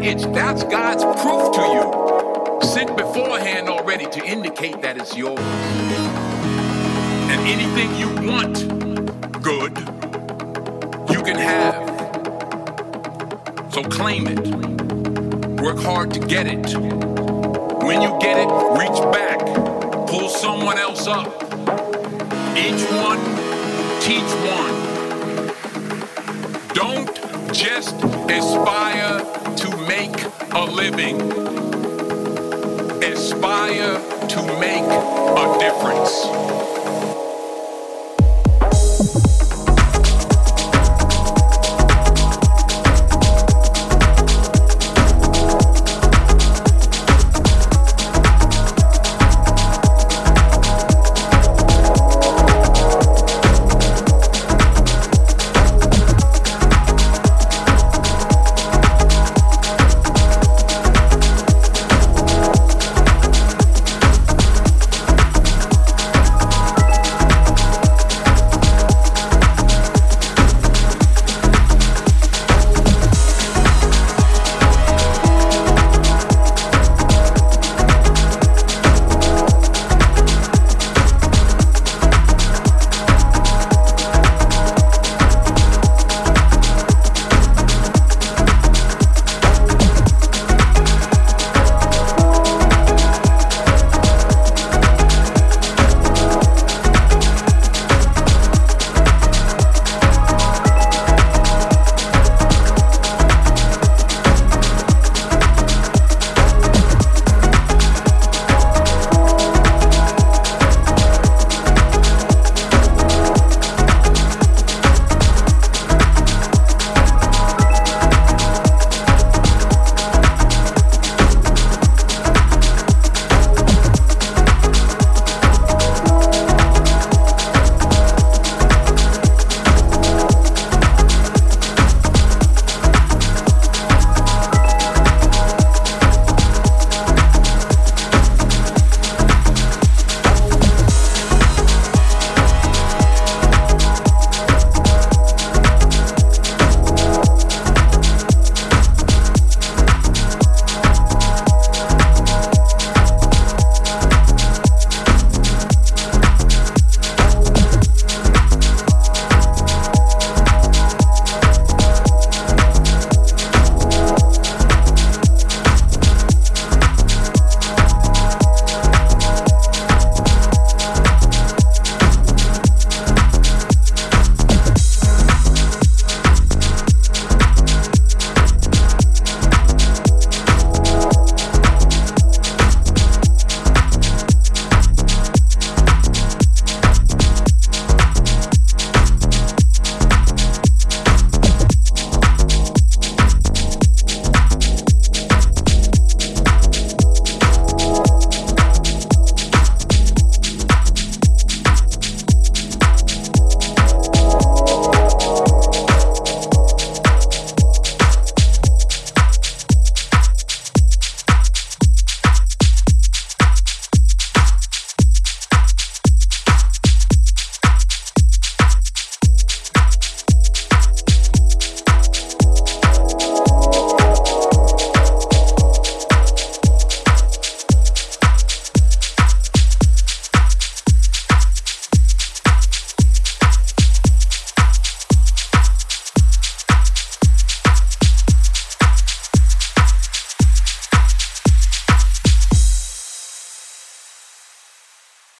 that itch, that's God's proof to you. Sent beforehand already to indicate that it's yours. And anything you want good, you can have. So claim it. Work hard to get it. When you get it, reach back. Pull someone else up. Each one, teach one. Don't just aspire to make a living. Aspire to make a difference.